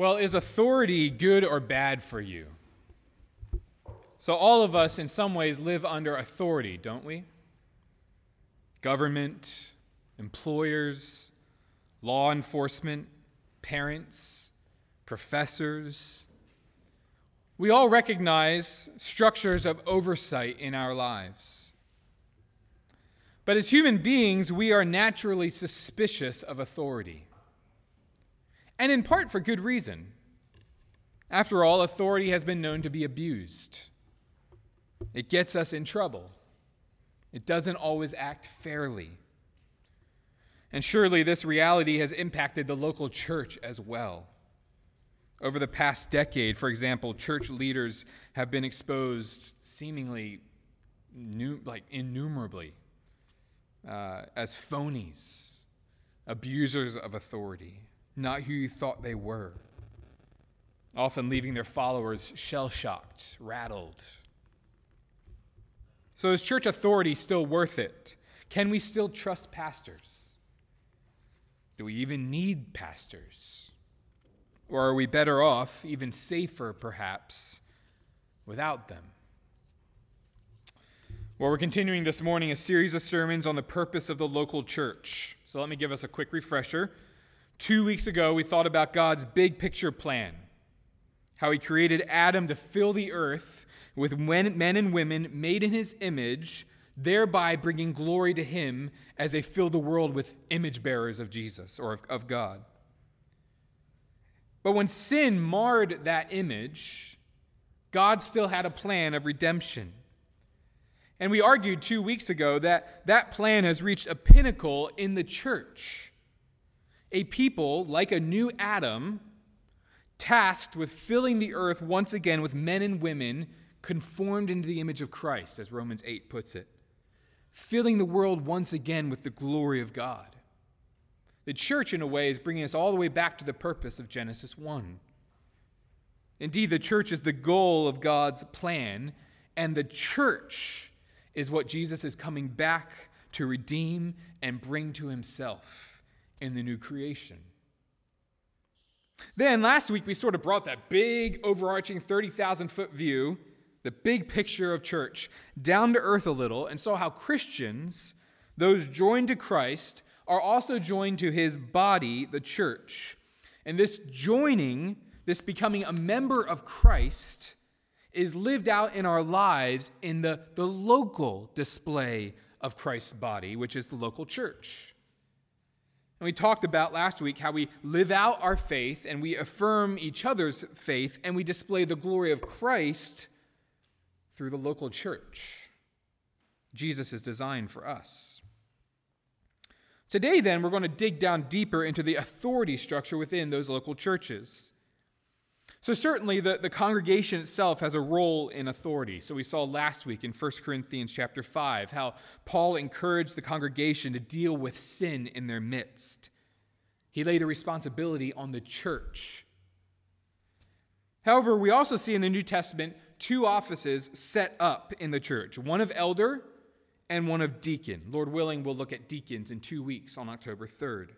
Well, is authority good or bad for you? So, all of us, in some ways, live under authority, don't we? Government, employers, law enforcement, parents, professors. We all recognize structures of oversight in our lives. But as human beings, we are naturally suspicious of authority and in part for good reason. After all, authority has been known to be abused. It gets us in trouble. It doesn't always act fairly. And surely this reality has impacted the local church as well. Over the past decade, for example, church leaders have been exposed seemingly new, like innumerably uh, as phonies, abusers of authority not who you thought they were, often leaving their followers shell shocked, rattled. So, is church authority still worth it? Can we still trust pastors? Do we even need pastors? Or are we better off, even safer perhaps, without them? Well, we're continuing this morning a series of sermons on the purpose of the local church. So let me give us a quick refresher. Two weeks ago, we thought about God's big picture plan how he created Adam to fill the earth with men and women made in his image, thereby bringing glory to him as they fill the world with image bearers of Jesus or of, of God. But when sin marred that image, God still had a plan of redemption. And we argued two weeks ago that that plan has reached a pinnacle in the church a people like a new Adam, tasked with filling the earth once again with men and women conformed into the image of Christ, as Romans 8 puts it, filling the world once again with the glory of God. The church, in a way, is bringing us all the way back to the purpose of Genesis 1. Indeed, the church is the goal of God's plan, and the church is what Jesus is coming back to redeem and bring to himself in the new creation. Then last week, we sort of brought that big, overarching 30,000 foot view, the big picture of church, down to earth a little and saw how Christians, those joined to Christ, are also joined to his body, the church. And this joining, this becoming a member of Christ, is lived out in our lives in the, the local display of Christ's body, which is the local church. And we talked about last week how we live out our faith and we affirm each other's faith and we display the glory of Christ through the local church. Jesus is designed for us. Today, then, we're going to dig down deeper into the authority structure within those local churches. So, certainly, the, the congregation itself has a role in authority. So, we saw last week in 1 Corinthians chapter 5 how Paul encouraged the congregation to deal with sin in their midst. He laid a responsibility on the church. However, we also see in the New Testament two offices set up in the church one of elder and one of deacon. Lord willing, we'll look at deacons in two weeks on October 3rd.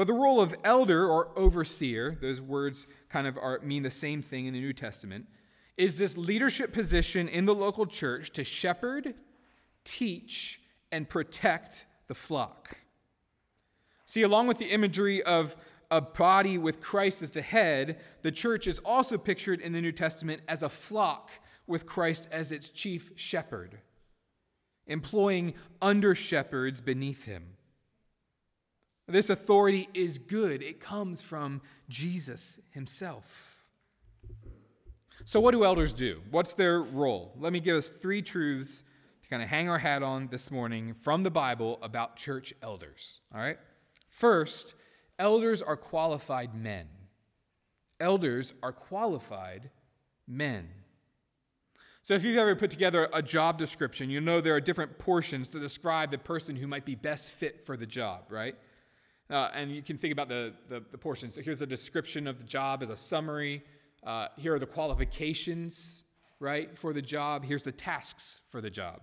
But the role of elder or overseer, those words kind of are, mean the same thing in the New Testament, is this leadership position in the local church to shepherd, teach, and protect the flock. See, along with the imagery of a body with Christ as the head, the church is also pictured in the New Testament as a flock with Christ as its chief shepherd, employing under shepherds beneath him. This authority is good, it comes from Jesus himself. So, what do elders do? What's their role? Let me give us three truths to kind of hang our hat on this morning from the Bible about church elders. All right? First, elders are qualified men. Elders are qualified men. So, if you've ever put together a job description, you know there are different portions to describe the person who might be best fit for the job, right? Uh, and you can think about the, the, the, portions. So here's a description of the job as a summary. Uh, here are the qualifications, right, for the job. Here's the tasks for the job.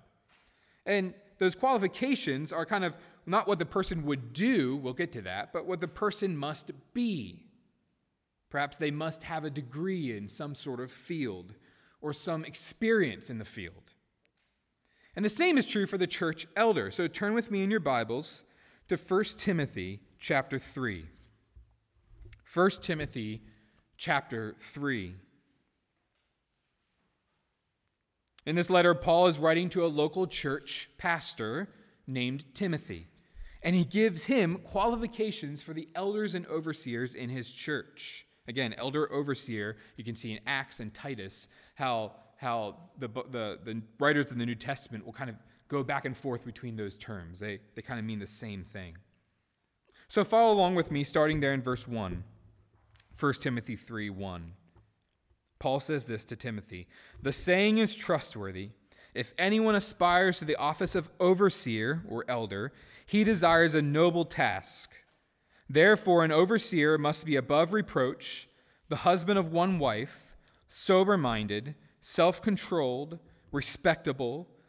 And those qualifications are kind of not what the person would do, we'll get to that, but what the person must be. Perhaps they must have a degree in some sort of field or some experience in the field. And the same is true for the church elder. So turn with me in your Bibles to 1 Timothy chapter 3. 1 Timothy chapter 3. In this letter, Paul is writing to a local church pastor named Timothy, and he gives him qualifications for the elders and overseers in his church. Again, elder overseer, you can see in Acts and Titus how, how the, the, the writers of the New Testament will kind of go back and forth between those terms. They, they kind of mean the same thing. So follow along with me, starting there in verse 1, 1 Timothy 3 1. Paul says this to Timothy The saying is trustworthy. If anyone aspires to the office of overseer or elder, he desires a noble task. Therefore, an overseer must be above reproach, the husband of one wife, sober minded, self controlled, respectable,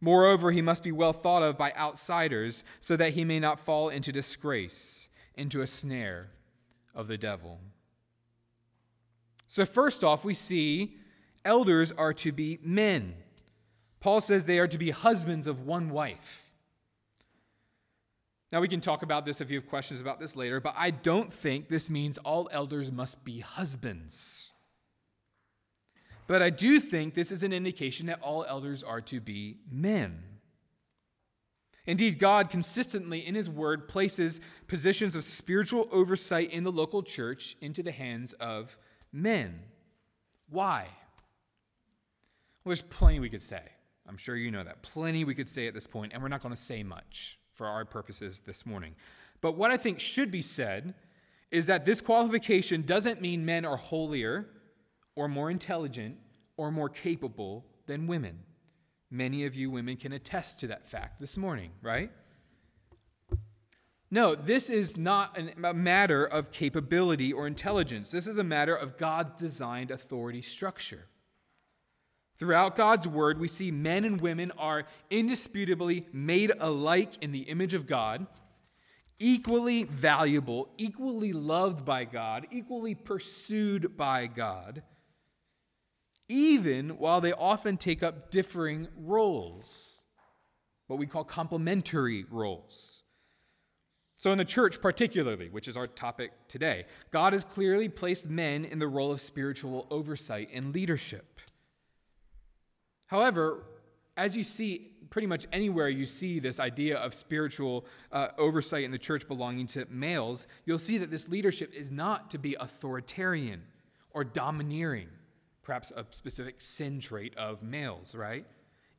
Moreover, he must be well thought of by outsiders, so that he may not fall into disgrace, into a snare of the devil. So, first off, we see Elders are to be men. Paul says they are to be husbands of one wife. Now, we can talk about this if you have questions about this later, but I don't think this means all elders must be husbands. But I do think this is an indication that all elders are to be men. Indeed, God consistently in His Word places positions of spiritual oversight in the local church into the hands of men. Why? Well, there's plenty we could say. I'm sure you know that. Plenty we could say at this point, and we're not going to say much for our purposes this morning. But what I think should be said is that this qualification doesn't mean men are holier or more intelligent or more capable than women. Many of you women can attest to that fact this morning, right? No, this is not a matter of capability or intelligence. This is a matter of God's designed authority structure. Throughout God's word, we see men and women are indisputably made alike in the image of God, equally valuable, equally loved by God, equally pursued by God, even while they often take up differing roles, what we call complementary roles. So, in the church, particularly, which is our topic today, God has clearly placed men in the role of spiritual oversight and leadership. However, as you see pretty much anywhere you see this idea of spiritual uh, oversight in the church belonging to males, you'll see that this leadership is not to be authoritarian or domineering, perhaps a specific sin trait of males, right?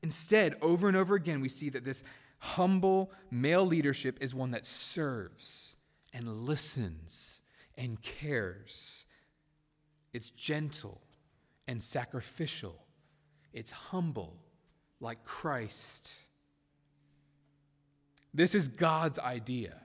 Instead, over and over again, we see that this humble male leadership is one that serves and listens and cares. It's gentle and sacrificial it's humble, like Christ. This is God's idea.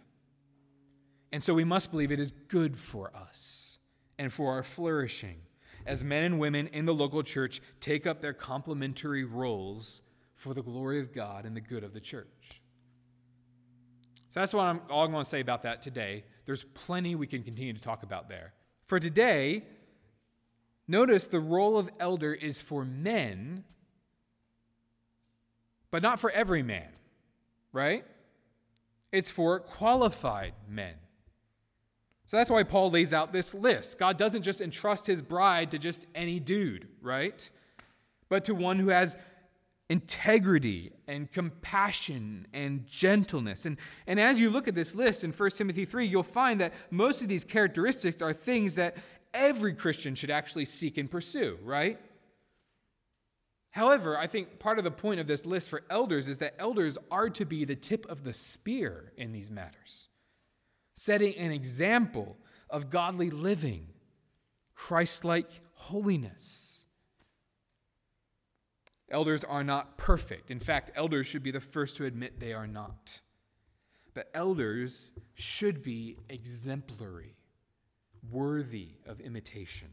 And so we must believe it is good for us and for our flourishing as men and women in the local church take up their complementary roles for the glory of God and the good of the church. So that's what I'm all I'm going to say about that today. There's plenty we can continue to talk about there. For today, Notice the role of elder is for men, but not for every man, right? It's for qualified men. So that's why Paul lays out this list. God doesn't just entrust his bride to just any dude, right? But to one who has integrity and compassion and gentleness. And, and as you look at this list in 1 Timothy 3, you'll find that most of these characteristics are things that every Christian should actually seek and pursue, right? However, I think part of the point of this list for elders is that elders are to be the tip of the spear in these matters, setting an example of godly living, Christ like holiness. Elders are not perfect. In fact, elders should be the first to admit they are not. But elders should be exemplary, worthy of imitation.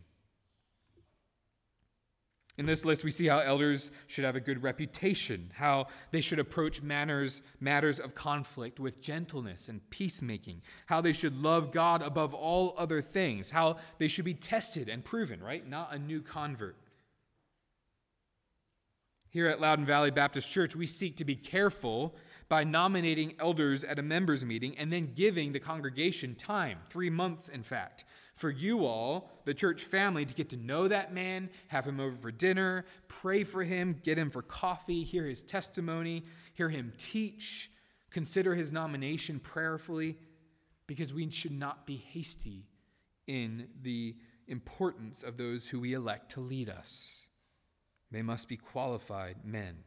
In this list, we see how elders should have a good reputation, how they should approach matters, matters of conflict with gentleness and peacemaking, how they should love God above all other things, how they should be tested and proven, right? Not a new convert. Here at Loudoun Valley Baptist Church, we seek to be careful by nominating elders at a members' meeting and then giving the congregation time, three months, in fact, for you all, the church family, to get to know that man, have him over for dinner, pray for him, get him for coffee, hear his testimony, hear him teach, consider his nomination prayerfully, because we should not be hasty in the importance of those who we elect to lead us. They must be qualified men.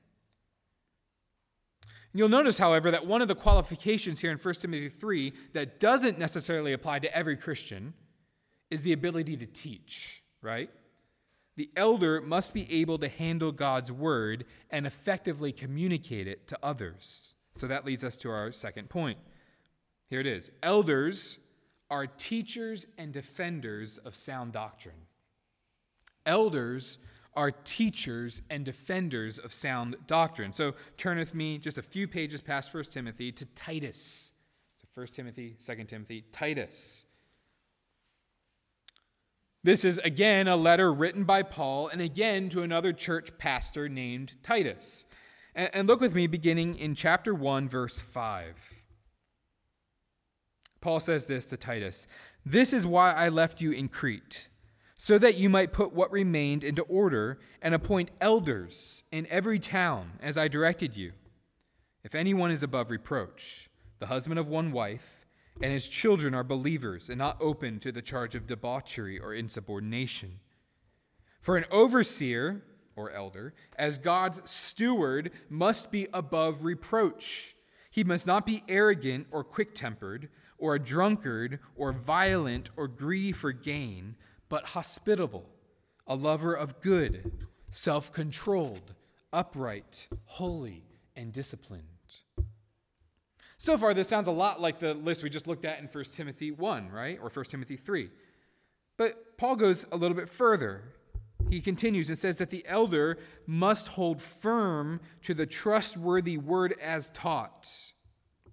You'll notice, however, that one of the qualifications here in 1 Timothy 3 that doesn't necessarily apply to every Christian is the ability to teach, right? The elder must be able to handle God's word and effectively communicate it to others. So that leads us to our second point. Here it is Elders are teachers and defenders of sound doctrine. Elders are teachers and defenders of sound doctrine. So turn with me just a few pages past 1 Timothy to Titus. So 1 Timothy, 2 Timothy, Titus. This is again a letter written by Paul and again to another church pastor named Titus. And look with me beginning in chapter 1, verse 5. Paul says this to Titus This is why I left you in Crete, so that you might put what remained into order and appoint elders in every town, as I directed you. If anyone is above reproach, the husband of one wife, and his children are believers and not open to the charge of debauchery or insubordination. For an overseer, or elder, as God's steward, must be above reproach. He must not be arrogant or quick tempered, or a drunkard, or violent, or greedy for gain, but hospitable, a lover of good, self controlled, upright, holy, and disciplined. So far, this sounds a lot like the list we just looked at in 1 Timothy 1, right? Or 1 Timothy 3. But Paul goes a little bit further. He continues and says that the elder must hold firm to the trustworthy word as taught.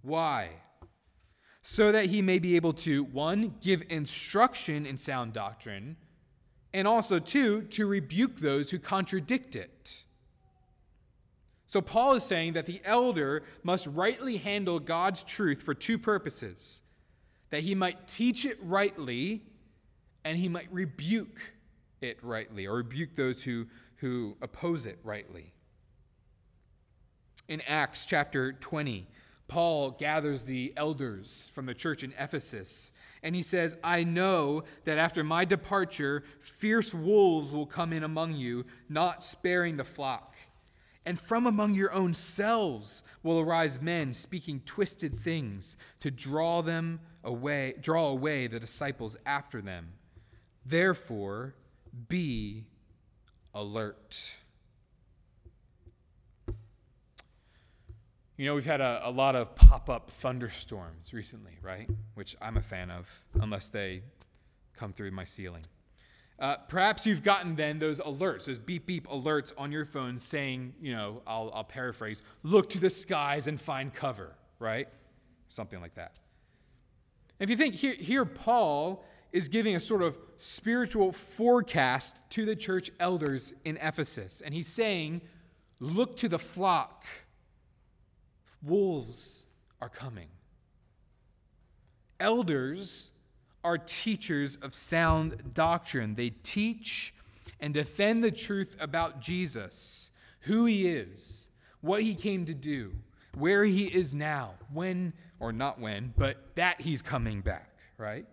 Why? So that he may be able to, one, give instruction in sound doctrine, and also, two, to rebuke those who contradict it. So, Paul is saying that the elder must rightly handle God's truth for two purposes that he might teach it rightly and he might rebuke it rightly, or rebuke those who, who oppose it rightly. In Acts chapter 20, Paul gathers the elders from the church in Ephesus, and he says, I know that after my departure, fierce wolves will come in among you, not sparing the flock. And from among your own selves will arise men speaking twisted things to draw them away, draw away the disciples after them. Therefore, be alert. You know, we've had a, a lot of pop up thunderstorms recently, right? Which I'm a fan of, unless they come through my ceiling. Uh, perhaps you've gotten then those alerts, those beep beep alerts on your phone saying, you know, I'll, I'll paraphrase, look to the skies and find cover, right? Something like that. if you think here, here, Paul is giving a sort of spiritual forecast to the church elders in Ephesus. And he's saying, look to the flock. Wolves are coming. Elders are teachers of sound doctrine. They teach and defend the truth about Jesus, who he is, what he came to do, where he is now, when, or not when, but that he's coming back, right?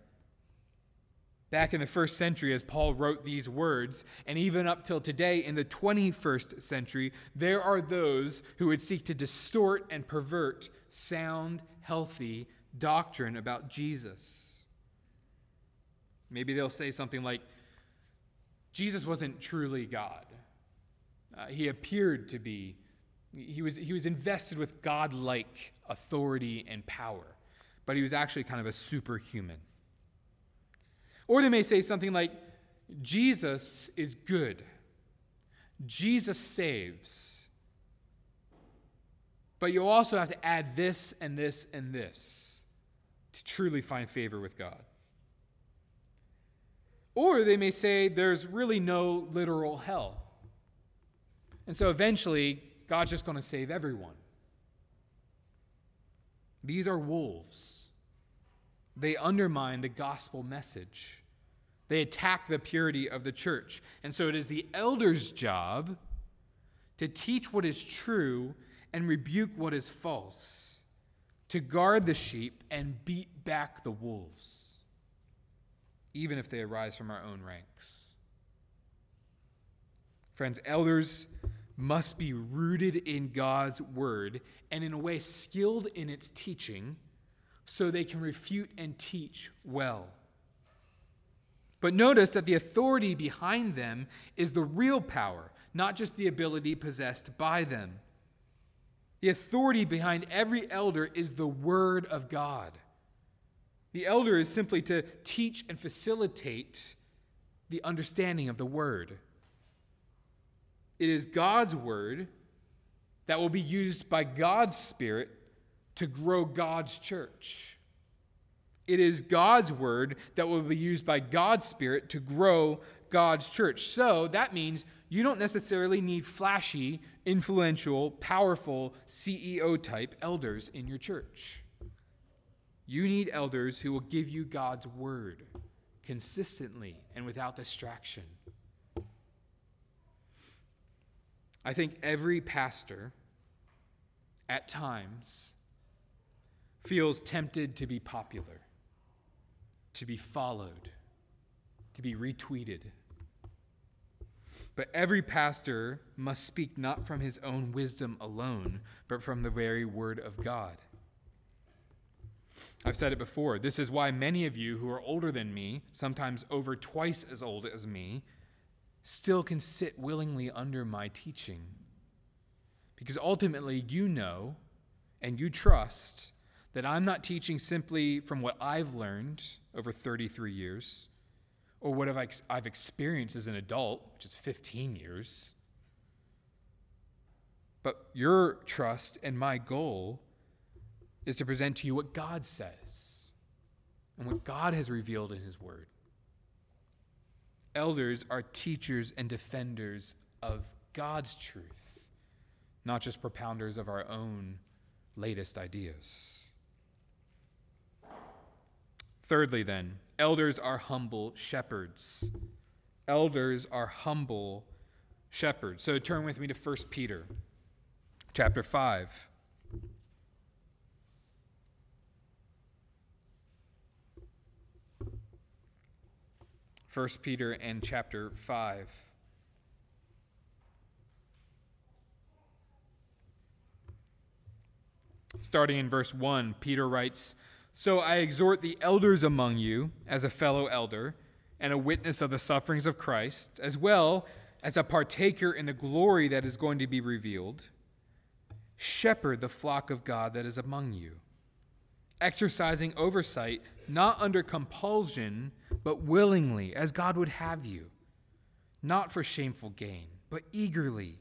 Back in the first century, as Paul wrote these words, and even up till today in the 21st century, there are those who would seek to distort and pervert sound, healthy doctrine about Jesus. Maybe they'll say something like, Jesus wasn't truly God. Uh, he appeared to be, he was, he was invested with God like authority and power, but he was actually kind of a superhuman. Or they may say something like, Jesus is good, Jesus saves. But you also have to add this and this and this to truly find favor with God. Or they may say there's really no literal hell. And so eventually, God's just going to save everyone. These are wolves. They undermine the gospel message. They attack the purity of the church. And so it is the elder's job to teach what is true and rebuke what is false, to guard the sheep and beat back the wolves even if they arise from our own ranks. Friends, elders must be rooted in God's word and, in a way, skilled in its teaching so they can refute and teach well. But notice that the authority behind them is the real power, not just the ability possessed by them. The authority behind every elder is the Word of God. The elder is simply to teach and facilitate the understanding of the word. It is God's word that will be used by God's Spirit to grow God's church. It is God's word that will be used by God's Spirit to grow God's church. So that means you don't necessarily need flashy, influential, powerful CEO type elders in your church. You need elders who will give you God's word consistently and without distraction. I think every pastor at times feels tempted to be popular, to be followed, to be retweeted. But every pastor must speak not from his own wisdom alone, but from the very word of God. I've said it before. This is why many of you who are older than me, sometimes over twice as old as me, still can sit willingly under my teaching. Because ultimately, you know and you trust that I'm not teaching simply from what I've learned over 33 years or what I've experienced as an adult, which is 15 years. But your trust and my goal is to present to you what God says and what God has revealed in His Word. Elders are teachers and defenders of God's truth, not just propounders of our own latest ideas. Thirdly, then, elders are humble shepherds. Elders are humble shepherds. So turn with me to 1 Peter chapter 5. 1 Peter and chapter 5. Starting in verse 1, Peter writes So I exhort the elders among you, as a fellow elder, and a witness of the sufferings of Christ, as well as a partaker in the glory that is going to be revealed. Shepherd the flock of God that is among you, exercising oversight, not under compulsion but willingly, as God would have you, not for shameful gain, but eagerly,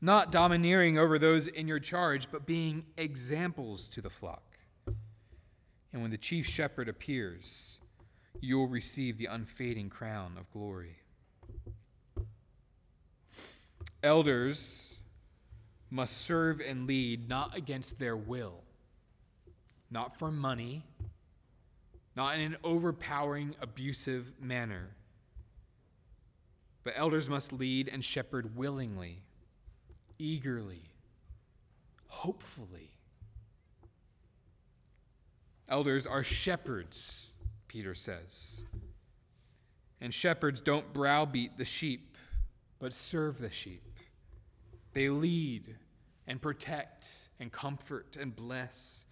not domineering over those in your charge, but being examples to the flock. And when the chief shepherd appears, you will receive the unfading crown of glory. Elders must serve and lead not against their will, not for money not in an overpowering, abusive manner. But elders must lead and shepherd willingly, eagerly, hopefully. Elders are shepherds, Peter says. And shepherds don't browbeat the sheep, but serve the sheep. They lead and protect and comfort and bless.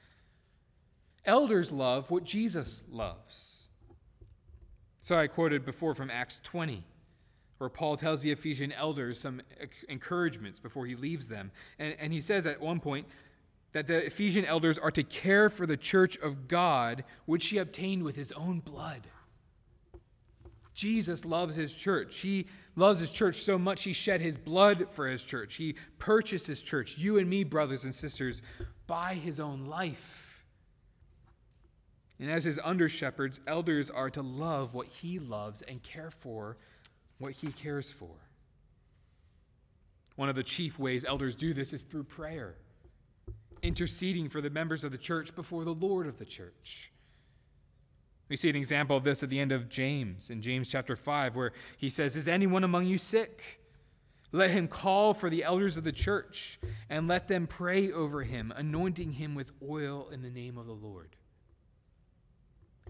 Elders love what Jesus loves. So I quoted before from Acts 20. where Paul tells the Ephesian elders some encouragements before he leaves them. And, and he says at one point that the Ephesian elders are to care for the church of God, which he obtained with his own blood. Jesus loves his church. He loves his church so much he shed his blood for his church. He purchased his church, you and me, brothers and sisters, by his own life. And as his under shepherds, elders are to love what he loves and care for what he cares for. One of the chief ways elders do this is through prayer, interceding for the members of the church before the Lord of the church. We see an example of this at the end of James, in James chapter 5, where he says, Is anyone among you sick? Let him call for the elders of the church, and let them pray over him, anointing him with oil in the name of the Lord.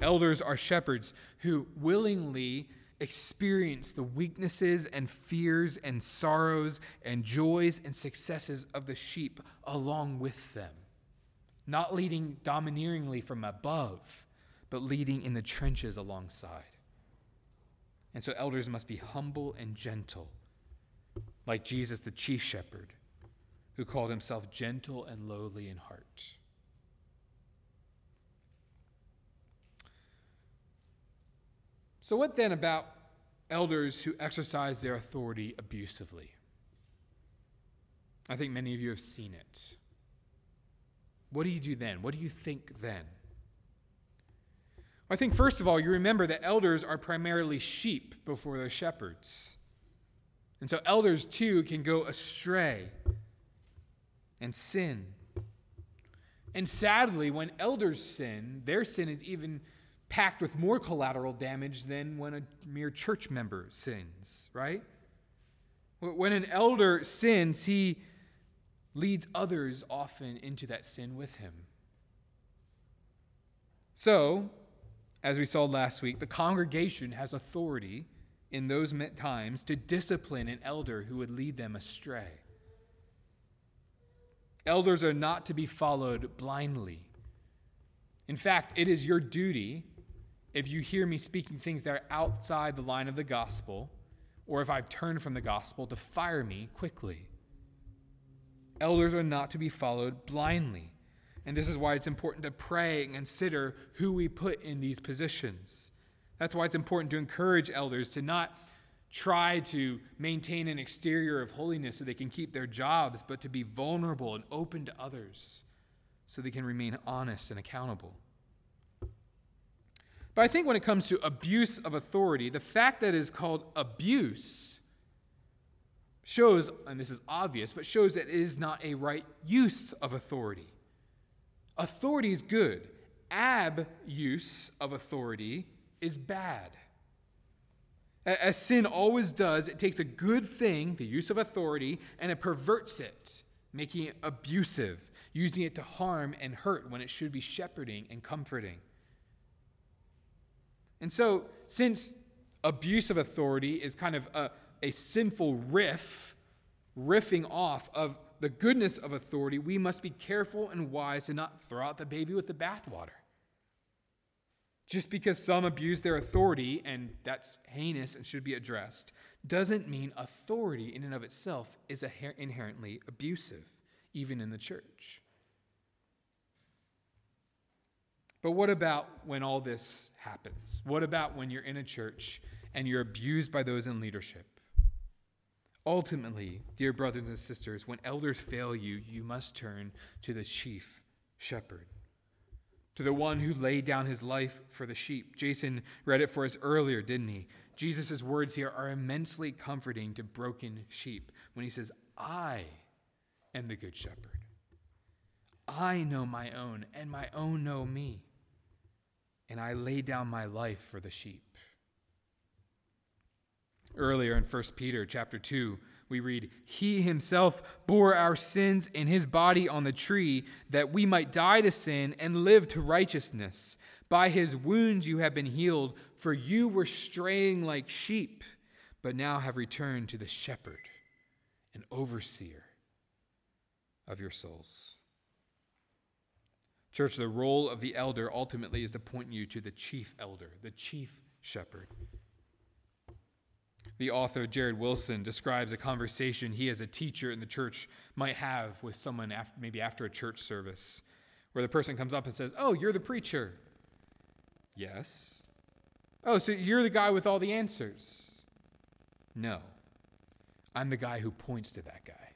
Elders are shepherds who willingly experience the weaknesses and fears and sorrows and joys and successes of the sheep along with them, not leading domineeringly from above, but leading in the trenches alongside. And so elders must be humble and gentle, like Jesus, the chief shepherd, who called himself gentle and lowly in heart. So, what then about elders who exercise their authority abusively? I think many of you have seen it. What do you do then? What do you think then? I think, first of all, you remember that elders are primarily sheep before they're shepherds. And so elders, too, can go astray and sin. And sadly, when elders sin, their sin is even packed with more collateral damage than when a mere church member sins, right? When an elder sins, he leads others often into that sin with him. So, as we saw last week, the congregation has authority in those times to discipline an elder who would lead them astray. Elders are not to be followed blindly. In fact, it is your duty if you hear me speaking things that are outside the line of the gospel, or if I've turned from the gospel, to fire me quickly. Elders are not to be followed blindly. And this is why it's important to pray and consider who we put in these positions. That's why it's important to encourage elders to not try to maintain an exterior of holiness so they can keep their jobs, but to be vulnerable and open to others so they can remain honest and accountable. But I think when it comes to abuse of authority, the fact that it is called abuse shows, and this is obvious, but shows that it is not a right use of authority. Authority is good, abuse of authority is bad. As sin always does, it takes a good thing, the use of authority, and it perverts it, making it abusive, using it to harm and hurt when it should be shepherding and comforting. And so, since abuse of authority is kind of a, a sinful riff, riffing off of the goodness of authority, we must be careful and wise to not throw out the baby with the bathwater. Just because some abuse their authority, and that's heinous and should be addressed, doesn't mean authority in and of itself is inherently abusive, even in the church. But what about when all this happens? What about when you're in a church and you're abused by those in leadership? Ultimately, dear brothers and sisters, when elders fail you, you must turn to the chief shepherd, to the one who laid down his life for the sheep. Jason read it for us earlier, didn't he? Jesus' words here are immensely comforting to broken sheep when he says, I am the good shepherd. I know my own, and my own know me and I lay down my life for the sheep. Earlier in 1 Peter chapter 2, we read, He himself bore our sins in his body on the tree, that we might die to sin and live to righteousness. By his wounds you have been healed, for you were straying like sheep, but now have returned to the shepherd and overseer of your souls. Church, the role of the elder ultimately is to point you to the chief elder, the chief shepherd. The author Jared Wilson describes a conversation he, as a teacher in the church, might have with someone after, maybe after a church service, where the person comes up and says, Oh, you're the preacher. Yes. Oh, so you're the guy with all the answers. No. I'm the guy who points to that guy.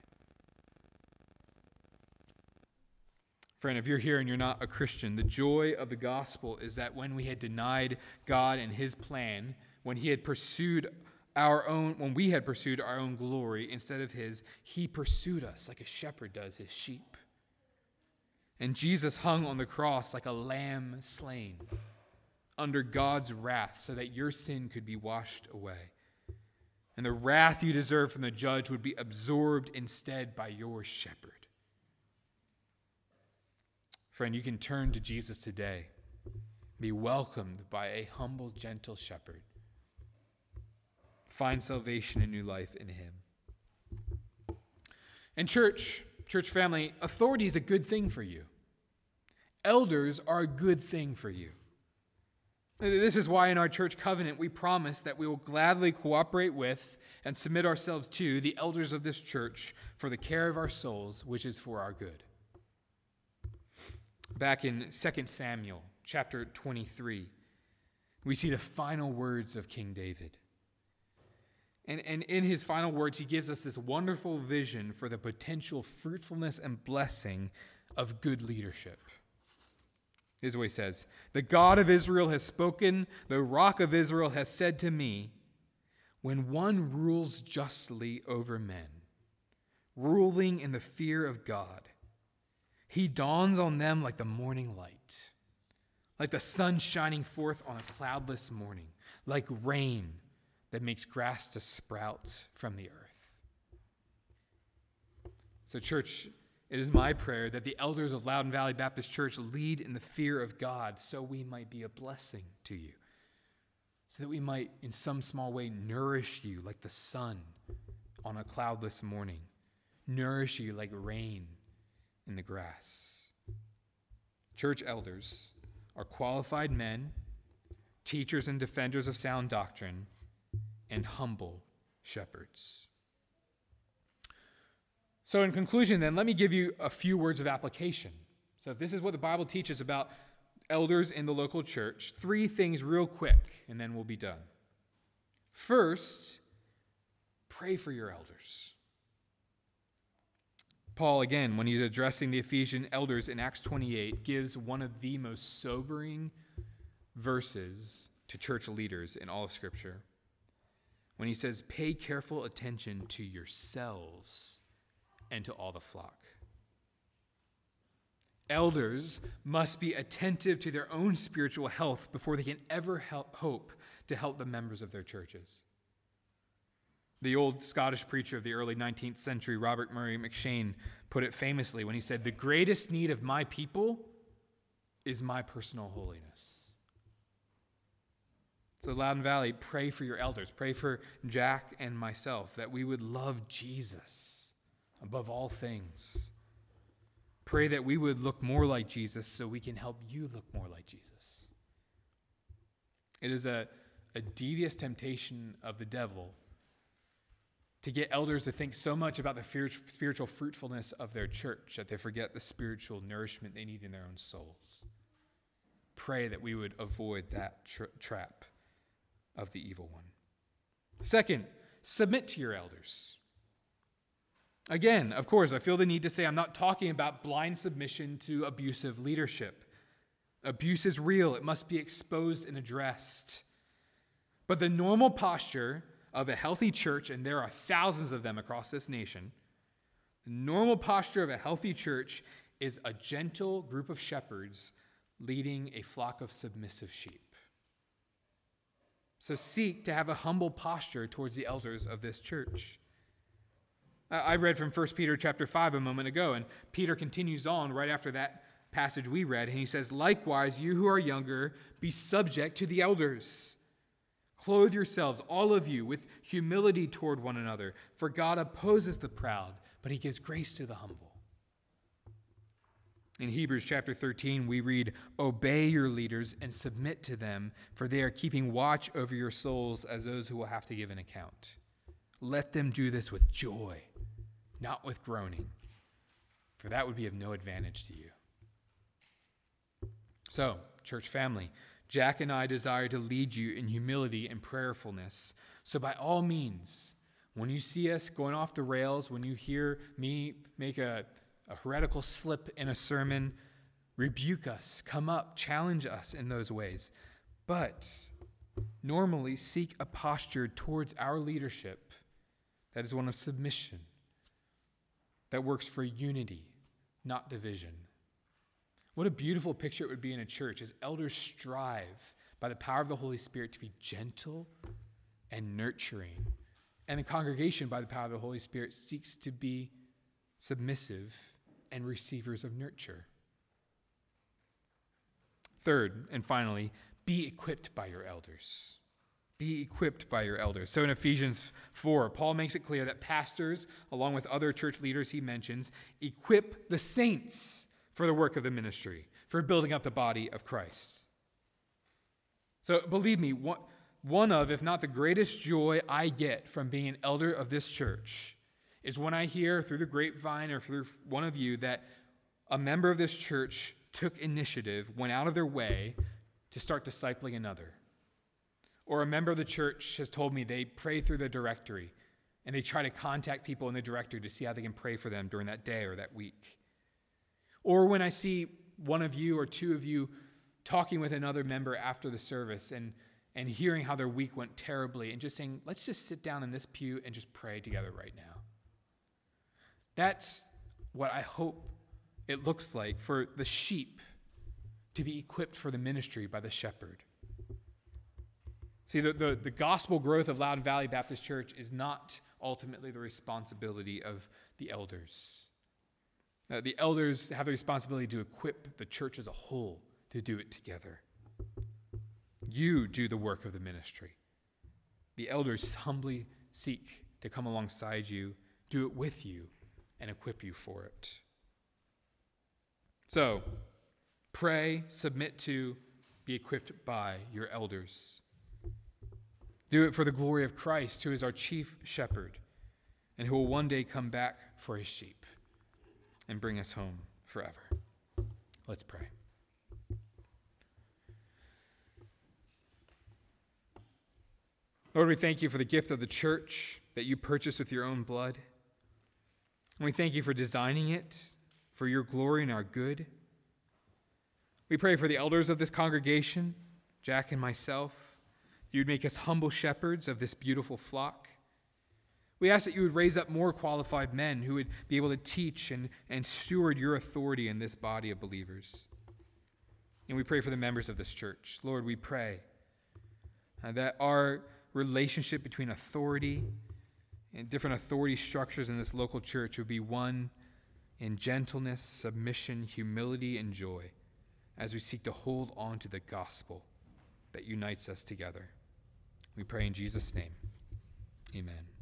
Friend, if you're here and you're not a Christian, the joy of the gospel is that when we had denied God and his plan, when he had pursued our own when we had pursued our own glory instead of his, he pursued us like a shepherd does his sheep. And Jesus hung on the cross like a lamb slain under God's wrath so that your sin could be washed away. And the wrath you deserve from the judge would be absorbed instead by your shepherd. Friend, you can turn to Jesus today, be welcomed by a humble, gentle shepherd. Find salvation and new life in him. And, church, church family, authority is a good thing for you. Elders are a good thing for you. This is why in our church covenant we promise that we will gladly cooperate with and submit ourselves to the elders of this church for the care of our souls, which is for our good back in 2 Samuel chapter 23, we see the final words of King David. And, and in his final words, he gives us this wonderful vision for the potential fruitfulness and blessing of good leadership. This is what he says The God of Israel has spoken, the rock of Israel has said to me, When one rules justly over men, ruling in the fear of God, he dawns on them like the morning light, like the sun shining forth on a cloudless morning, like rain that makes grass to sprout from the earth. So, church, it is my prayer that the elders of Loudoun Valley Baptist Church lead in the fear of God so we might be a blessing to you, so that we might, in some small way, nourish you like the sun on a cloudless morning, nourish you like rain in the grass. Church elders are qualified men, teachers and defenders of sound doctrine, and humble shepherds. So, in conclusion, then, let me give you a few words of application. So, if this is what the Bible teaches about elders in the local church, three things real quick, and then we'll be done. First, pray for your elders. Paul, again, when he's addressing the Ephesian elders in Acts 28, gives one of the most sobering verses to church leaders in all of Scripture. When he says, Pay careful attention to yourselves and to all the flock. Elders must be attentive to their own spiritual health before they can ever help, hope to help the members of their churches. The old Scottish preacher of the early 19th century, Robert Murray M'Cheyne, put it famously when he said, The greatest need of my people is my personal holiness. So, Loudoun Valley, pray for your elders. Pray for Jack and myself that we would love Jesus above all things. Pray that we would look more like Jesus so we can help you look more like Jesus. It is a, a devious temptation of the devil to get elders to think so much about the spiritual fruitfulness of their church that they forget the spiritual nourishment they need in their own souls. Pray that we would avoid that tra- trap of the evil one. Second, submit to your elders. Again, of course, I feel the need to say I'm not talking about blind submission to abusive leadership. Abuse is real, it must be exposed and addressed. But the normal posture of a healthy church, and there are thousands of them across this nation, the normal posture of a healthy church is a gentle group of shepherds leading a flock of submissive sheep. So seek to have a humble posture towards the elders of this church. I read from 1 Peter chapter 5 a moment ago, and Peter continues on right after that passage we read, and he says, Likewise, you who are younger, be subject to the elders. Clothe yourselves, all of you, with humility toward one another, for God opposes the proud, but he gives grace to the humble. In Hebrews chapter 13, we read, Obey your leaders and submit to them, for they are keeping watch over your souls as those who will have to give an account. Let them do this with joy, not with groaning, for that would be of no advantage to you. So, church family, Jack and I desire to lead you in humility and prayerfulness. So, by all means, when you see us going off the rails, when you hear me make a, a heretical slip in a sermon, rebuke us, come up, challenge us in those ways. But normally seek a posture towards our leadership that is one of submission, that works for unity, not division. What a beautiful picture it would be in a church as elders strive by the power of the Holy Spirit to be gentle and nurturing. And the congregation, by the power of the Holy Spirit, seeks to be submissive and receivers of nurture. Third, and finally, be equipped by your elders. Be equipped by your elders. So in Ephesians 4, Paul makes it clear that pastors, along with other church leaders he mentions, equip the saints for the work of the ministry, for building up the body of Christ. So believe me, one of, if not the greatest joy I get from being an elder of this church is when I hear through the grapevine or through one of you that a member of this church took initiative, went out of their way to start discipling another or a member of the church has told me they pray through the directory and they try to contact people in the directory to see how they can pray for them during that day or that week. Or when I see one of you or two of you talking with another member after the service and, and hearing how their week went terribly and just saying, let's just sit down in this pew and just pray together right now. That's what I hope it looks like for the sheep to be equipped for the ministry by the shepherd. See, the, the, the, gospel growth of Loudoun Valley Baptist Church is not ultimately the responsibility of the elders. Uh, the elders have the responsibility to equip the church as a whole to do it together. You do the work of the ministry. The elders humbly seek to come alongside you, do it with you, and equip you for it. So, pray, submit to, be equipped by your elders. Do it for the glory of Christ, who is our chief shepherd and who will one day come back for his sheep and bring us home forever. Let's pray. Lord, we thank you for the gift of the church that you purchased with your own blood. And we thank you for designing it for your glory and our good. We pray for the elders of this congregation, Jack and myself. You'd make us humble shepherds of this beautiful flock. We ask that you would raise up more qualified men who would be able to teach and, and steward your authority in this body of believers. And we pray for the members of this church. Lord, we pray uh, that our relationship between authority and different authority structures in this local church would be one in gentleness, submission, humility, and joy as we seek to hold on to the gospel that unites us together. We pray in Jesus' name. Amen.